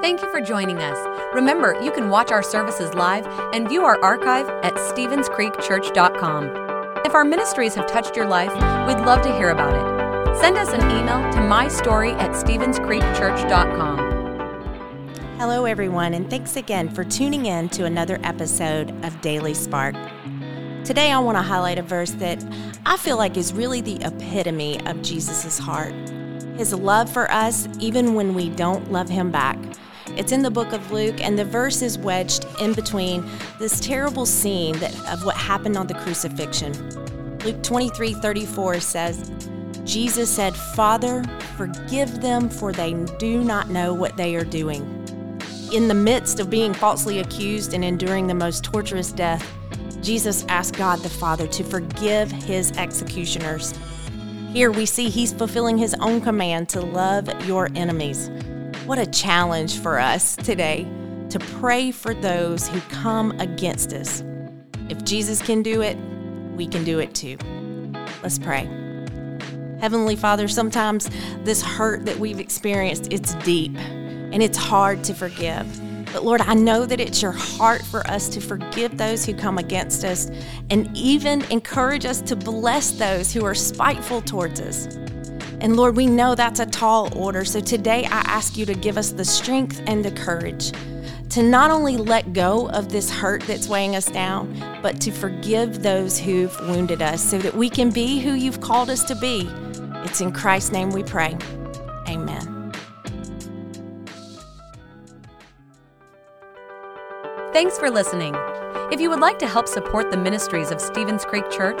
Thank you for joining us. Remember, you can watch our services live and view our archive at StevensCreekChurch.com. If our ministries have touched your life, we'd love to hear about it. Send us an email to mystory at StevensCreekChurch.com. Hello, everyone, and thanks again for tuning in to another episode of Daily Spark. Today, I want to highlight a verse that I feel like is really the epitome of Jesus' heart his love for us, even when we don't love him back. It's in the book of Luke, and the verse is wedged in between this terrible scene that, of what happened on the crucifixion. Luke 23 34 says, Jesus said, Father, forgive them, for they do not know what they are doing. In the midst of being falsely accused and enduring the most torturous death, Jesus asked God the Father to forgive his executioners. Here we see he's fulfilling his own command to love your enemies. What a challenge for us today to pray for those who come against us. If Jesus can do it, we can do it too. Let's pray. Heavenly Father, sometimes this hurt that we've experienced, it's deep and it's hard to forgive. But Lord, I know that it's your heart for us to forgive those who come against us and even encourage us to bless those who are spiteful towards us. And Lord, we know that's a tall order. So today I ask you to give us the strength and the courage to not only let go of this hurt that's weighing us down, but to forgive those who've wounded us so that we can be who you've called us to be. It's in Christ's name we pray. Amen. Thanks for listening. If you would like to help support the ministries of Stevens Creek Church,